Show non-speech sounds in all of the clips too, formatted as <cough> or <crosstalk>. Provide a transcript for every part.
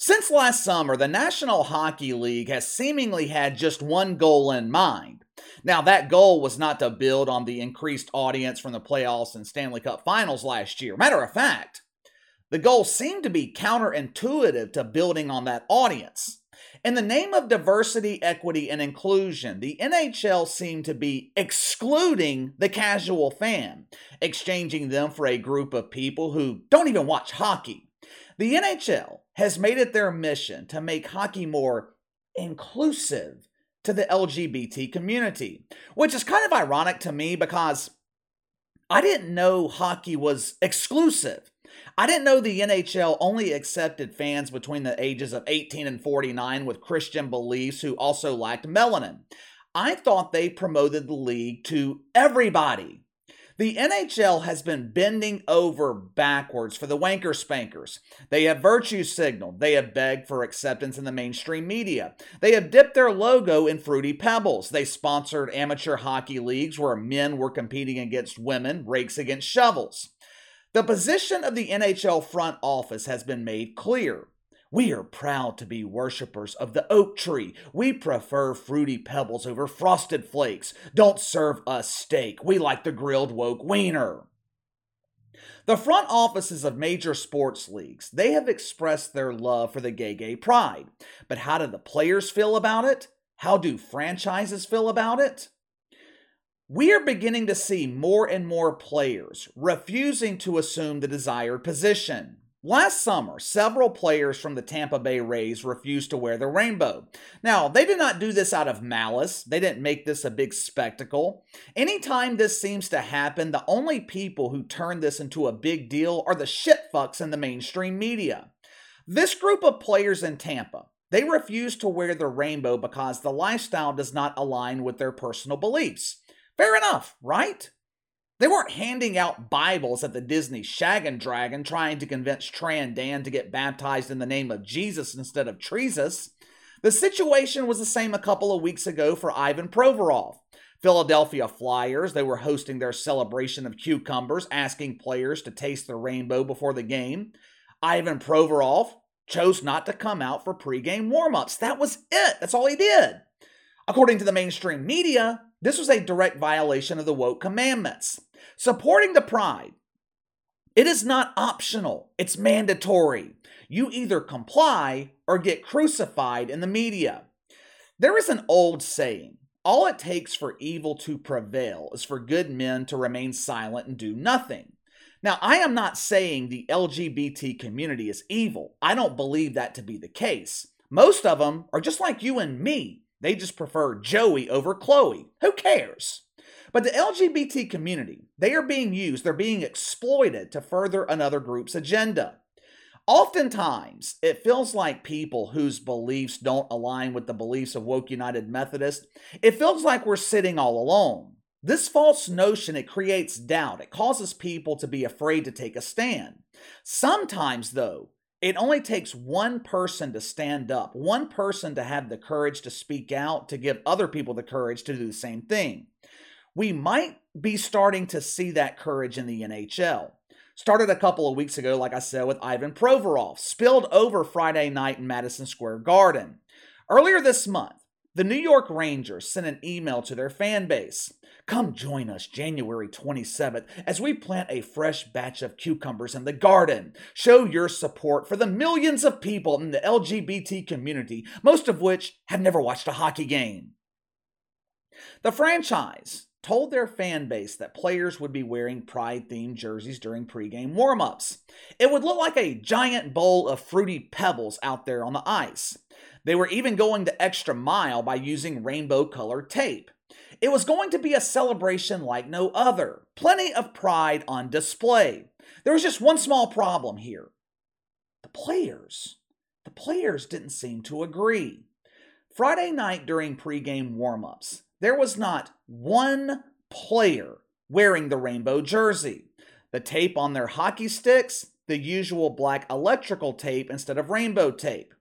Since last summer, the National Hockey League has seemingly had just one goal in mind. Now, that goal was not to build on the increased audience from the playoffs and Stanley Cup finals last year. Matter of fact, the goal seemed to be counterintuitive to building on that audience. In the name of diversity, equity, and inclusion, the NHL seemed to be excluding the casual fan, exchanging them for a group of people who don't even watch hockey. The NHL has made it their mission to make hockey more inclusive to the LGBT community, which is kind of ironic to me because I didn't know hockey was exclusive. I didn't know the NHL only accepted fans between the ages of 18 and 49 with Christian beliefs who also lacked melanin. I thought they promoted the league to everybody. The NHL has been bending over backwards for the wanker spankers. They have virtue signaled. They have begged for acceptance in the mainstream media. They have dipped their logo in fruity pebbles. They sponsored amateur hockey leagues where men were competing against women, rakes against shovels. The position of the NHL front office has been made clear. We are proud to be worshippers of the oak tree. We prefer fruity pebbles over frosted flakes. Don't serve us steak. We like the grilled woke wiener. The front offices of major sports leagues, they have expressed their love for the gay gay pride. But how do the players feel about it? How do franchises feel about it? We are beginning to see more and more players refusing to assume the desired position. Last summer, several players from the Tampa Bay Rays refused to wear the rainbow. Now, they did not do this out of malice. They didn't make this a big spectacle. Anytime this seems to happen, the only people who turn this into a big deal are the shitfucks in the mainstream media. This group of players in Tampa, they refuse to wear the rainbow because the lifestyle does not align with their personal beliefs. Fair enough, right? They weren't handing out Bibles at the Disney Shaggin' Dragon trying to convince Tran Dan to get baptized in the name of Jesus instead of Treesus. The situation was the same a couple of weeks ago for Ivan Provorov. Philadelphia Flyers, they were hosting their celebration of cucumbers, asking players to taste the rainbow before the game. Ivan Provorov chose not to come out for pregame warmups. That was it. That's all he did. According to the mainstream media, this was a direct violation of the woke commandments. Supporting the pride, it is not optional, it's mandatory. You either comply or get crucified in the media. There is an old saying all it takes for evil to prevail is for good men to remain silent and do nothing. Now, I am not saying the LGBT community is evil. I don't believe that to be the case. Most of them are just like you and me. They just prefer Joey over Chloe. Who cares? But the LGBT community, they are being used, they're being exploited to further another group's agenda. Oftentimes, it feels like people whose beliefs don't align with the beliefs of Woke United Methodist, it feels like we're sitting all alone. This false notion, it creates doubt. It causes people to be afraid to take a stand. Sometimes, though, it only takes one person to stand up, one person to have the courage to speak out, to give other people the courage to do the same thing we might be starting to see that courage in the NHL. Started a couple of weeks ago, like I said, with Ivan Provorov, spilled over Friday night in Madison Square Garden. Earlier this month, the New York Rangers sent an email to their fan base. Come join us January 27th as we plant a fresh batch of cucumbers in the garden. Show your support for the millions of people in the LGBT community, most of which have never watched a hockey game. The franchise told their fan base that players would be wearing pride themed jerseys during pregame warmups. It would look like a giant bowl of fruity pebbles out there on the ice. They were even going the extra mile by using rainbow colored tape. It was going to be a celebration like no other. Plenty of pride on display. There was just one small problem here. The players. The players didn't seem to agree. Friday night during pregame warmups, there was not one player wearing the rainbow jersey. The tape on their hockey sticks, the usual black electrical tape instead of rainbow tape.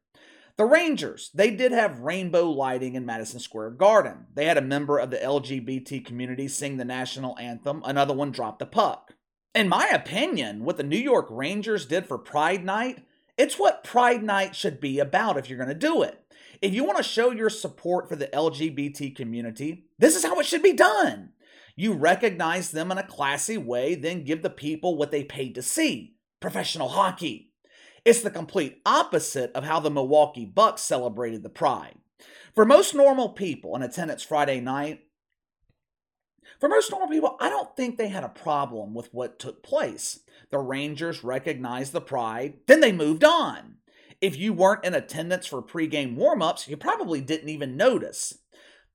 The Rangers, they did have rainbow lighting in Madison Square Garden. They had a member of the LGBT community sing the national anthem, another one dropped the puck. In my opinion, what the New York Rangers did for Pride Night, It's what Pride Night should be about if you're going to do it. If you want to show your support for the LGBT community, this is how it should be done. You recognize them in a classy way, then give the people what they paid to see professional hockey. It's the complete opposite of how the Milwaukee Bucks celebrated the Pride. For most normal people in attendance Friday night, for most normal people, I don't think they had a problem with what took place. The Rangers recognized the pride, then they moved on. If you weren't in attendance for pregame warmups, you probably didn't even notice.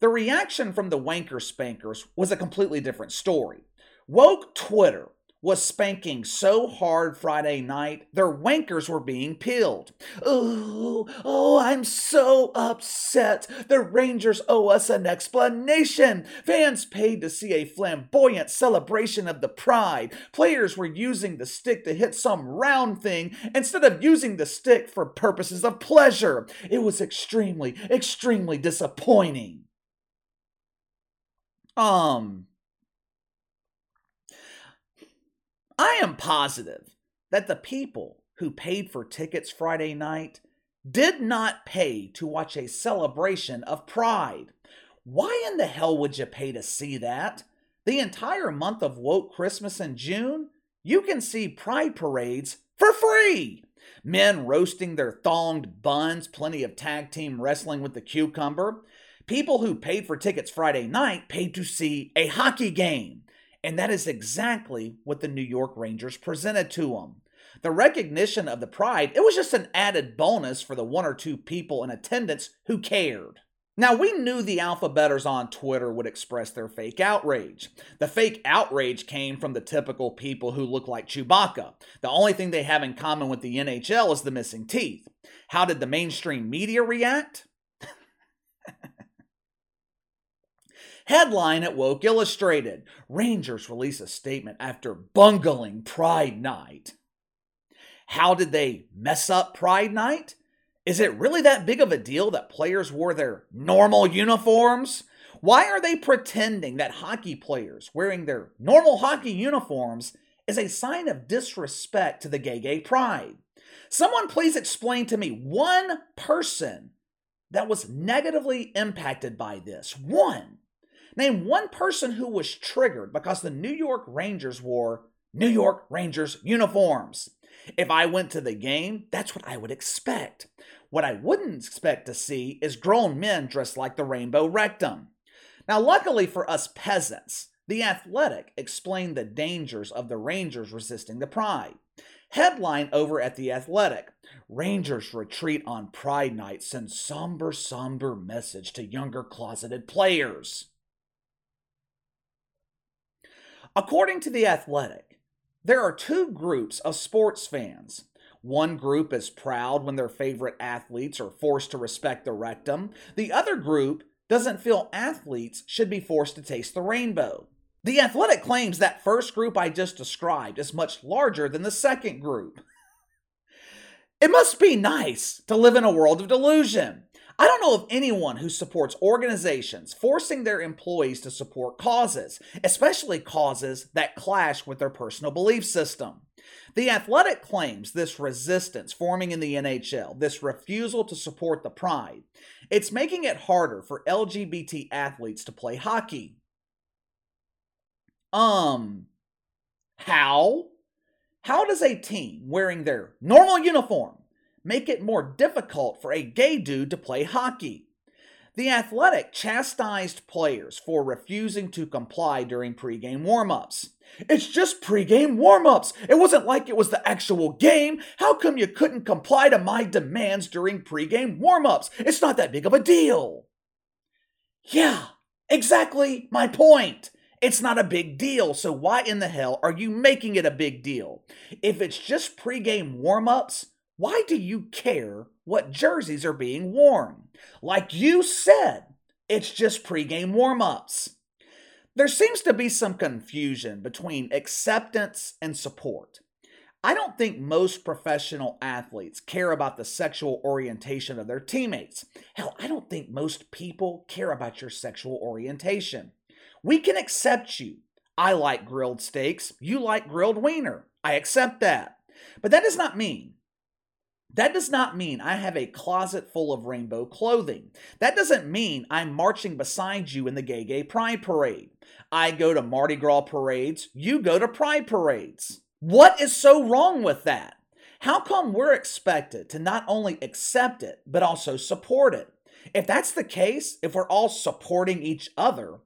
The reaction from the Wanker Spankers was a completely different story. Woke Twitter was spanking so hard Friday night, their wankers were being peeled. Oh, oh, I'm so upset. The Rangers owe us an explanation. Fans paid to see a flamboyant celebration of the pride. Players were using the stick to hit some round thing instead of using the stick for purposes of pleasure. It was extremely, extremely disappointing. Um, I am positive that the people who paid for tickets Friday night did not pay to watch a celebration of Pride. Why in the hell would you pay to see that? The entire month of woke Christmas in June, you can see Pride parades for free. Men roasting their thonged buns, plenty of tag team wrestling with the cucumber. People who paid for tickets Friday night paid to see a hockey game. And that is exactly what the New York Rangers presented to them. The recognition of the pride, it was just an added bonus for the one or two people in attendance who cared. Now, we knew the alphabeters on Twitter would express their fake outrage. The fake outrage came from the typical people who look like Chewbacca. The only thing they have in common with the NHL is the missing teeth. How did the mainstream media react? Headline at Woke Illustrated Rangers release a statement after bungling Pride Night. How did they mess up Pride Night? Is it really that big of a deal that players wore their normal uniforms? Why are they pretending that hockey players wearing their normal hockey uniforms is a sign of disrespect to the gay gay pride? Someone please explain to me one person that was negatively impacted by this. One. Name one person who was triggered because the New York Rangers wore New York Rangers uniforms. If I went to the game, that's what I would expect. What I wouldn't expect to see is grown men dressed like the rainbow rectum. Now, luckily for us peasants, the Athletic explained the dangers of the Rangers resisting the Pride. Headline over at The Athletic Rangers retreat on Pride Night sends somber, somber message to younger closeted players. According to The Athletic, there are two groups of sports fans. One group is proud when their favorite athletes are forced to respect the rectum. The other group doesn't feel athletes should be forced to taste the rainbow. The Athletic claims that first group I just described is much larger than the second group. <laughs> It must be nice to live in a world of delusion. I don't know of anyone who supports organizations forcing their employees to support causes, especially causes that clash with their personal belief system. The Athletic claims this resistance forming in the NHL, this refusal to support the pride, it's making it harder for LGBT athletes to play hockey. Um, how? How does a team wearing their normal uniform make it more difficult for a gay dude to play hockey. The Athletic chastised players for refusing to comply during pregame warmups. It's just pregame warmups. It wasn't like it was the actual game. How come you couldn't comply to my demands during pregame warmups? It's not that big of a deal. Yeah, exactly my point. It's not a big deal, so why in the hell are you making it a big deal? If it's just pregame warmups, why do you care what jerseys are being worn? Like you said, it's just pregame warm-ups. There seems to be some confusion between acceptance and support. I don't think most professional athletes care about the sexual orientation of their teammates. Hell, I don't think most people care about your sexual orientation. We can accept you. I like grilled steaks. You like grilled wiener. I accept that. But that does not mean That does not mean I have a closet full of rainbow clothing. That doesn't mean I'm marching beside you in the Gay Gay Pride Parade. I go to Mardi Gras parades, you go to Pride parades. What is so wrong with that? How come we're expected to not only accept it, but also support it? If that's the case, if we're all supporting each other,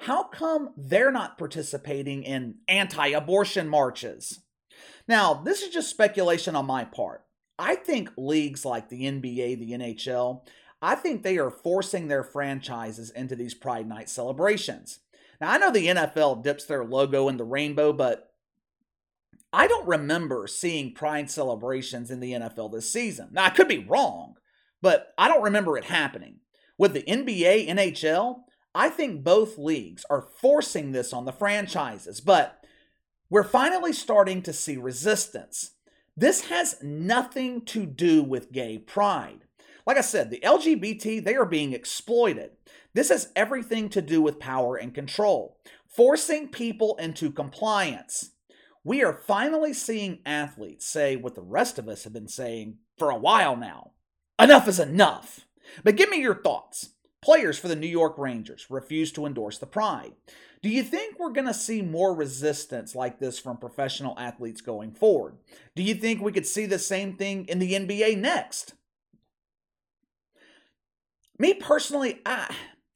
how come they're not participating in anti abortion marches? Now, this is just speculation on my part. I think leagues like the NBA, the NHL, I think they are forcing their franchises into these Pride Night celebrations. Now, I know the NFL dips their logo in the rainbow, but I don't remember seeing Pride celebrations in the NFL this season. Now, I could be wrong, but I don't remember it happening. With the NBA, NHL, I think both leagues are forcing this on the franchises, but we're finally starting to see resistance. This has nothing to do with gay pride. Like I said, the LGBT, they are being exploited. This has everything to do with power and control, forcing people into compliance. We are finally seeing athletes say what the rest of us have been saying for a while now enough is enough. But give me your thoughts. Players for the New York Rangers refuse to endorse the pride. Do you think we're going to see more resistance like this from professional athletes going forward? Do you think we could see the same thing in the NBA next? Me personally, I,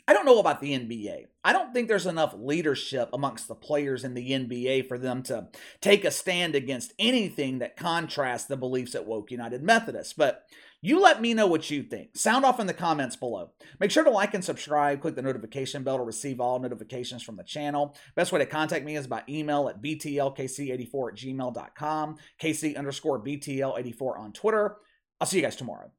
I don't know about the NBA. I don't think there's enough leadership amongst the players in the NBA for them to take a stand against anything that contrasts the beliefs at Woke United Methodist. But you let me know what you think. Sound off in the comments below. Make sure to like and subscribe. Click the notification bell to receive all notifications from the channel. Best way to contact me is by email at btlkc84 at gmail.com, kc underscore btl84 on Twitter. I'll see you guys tomorrow.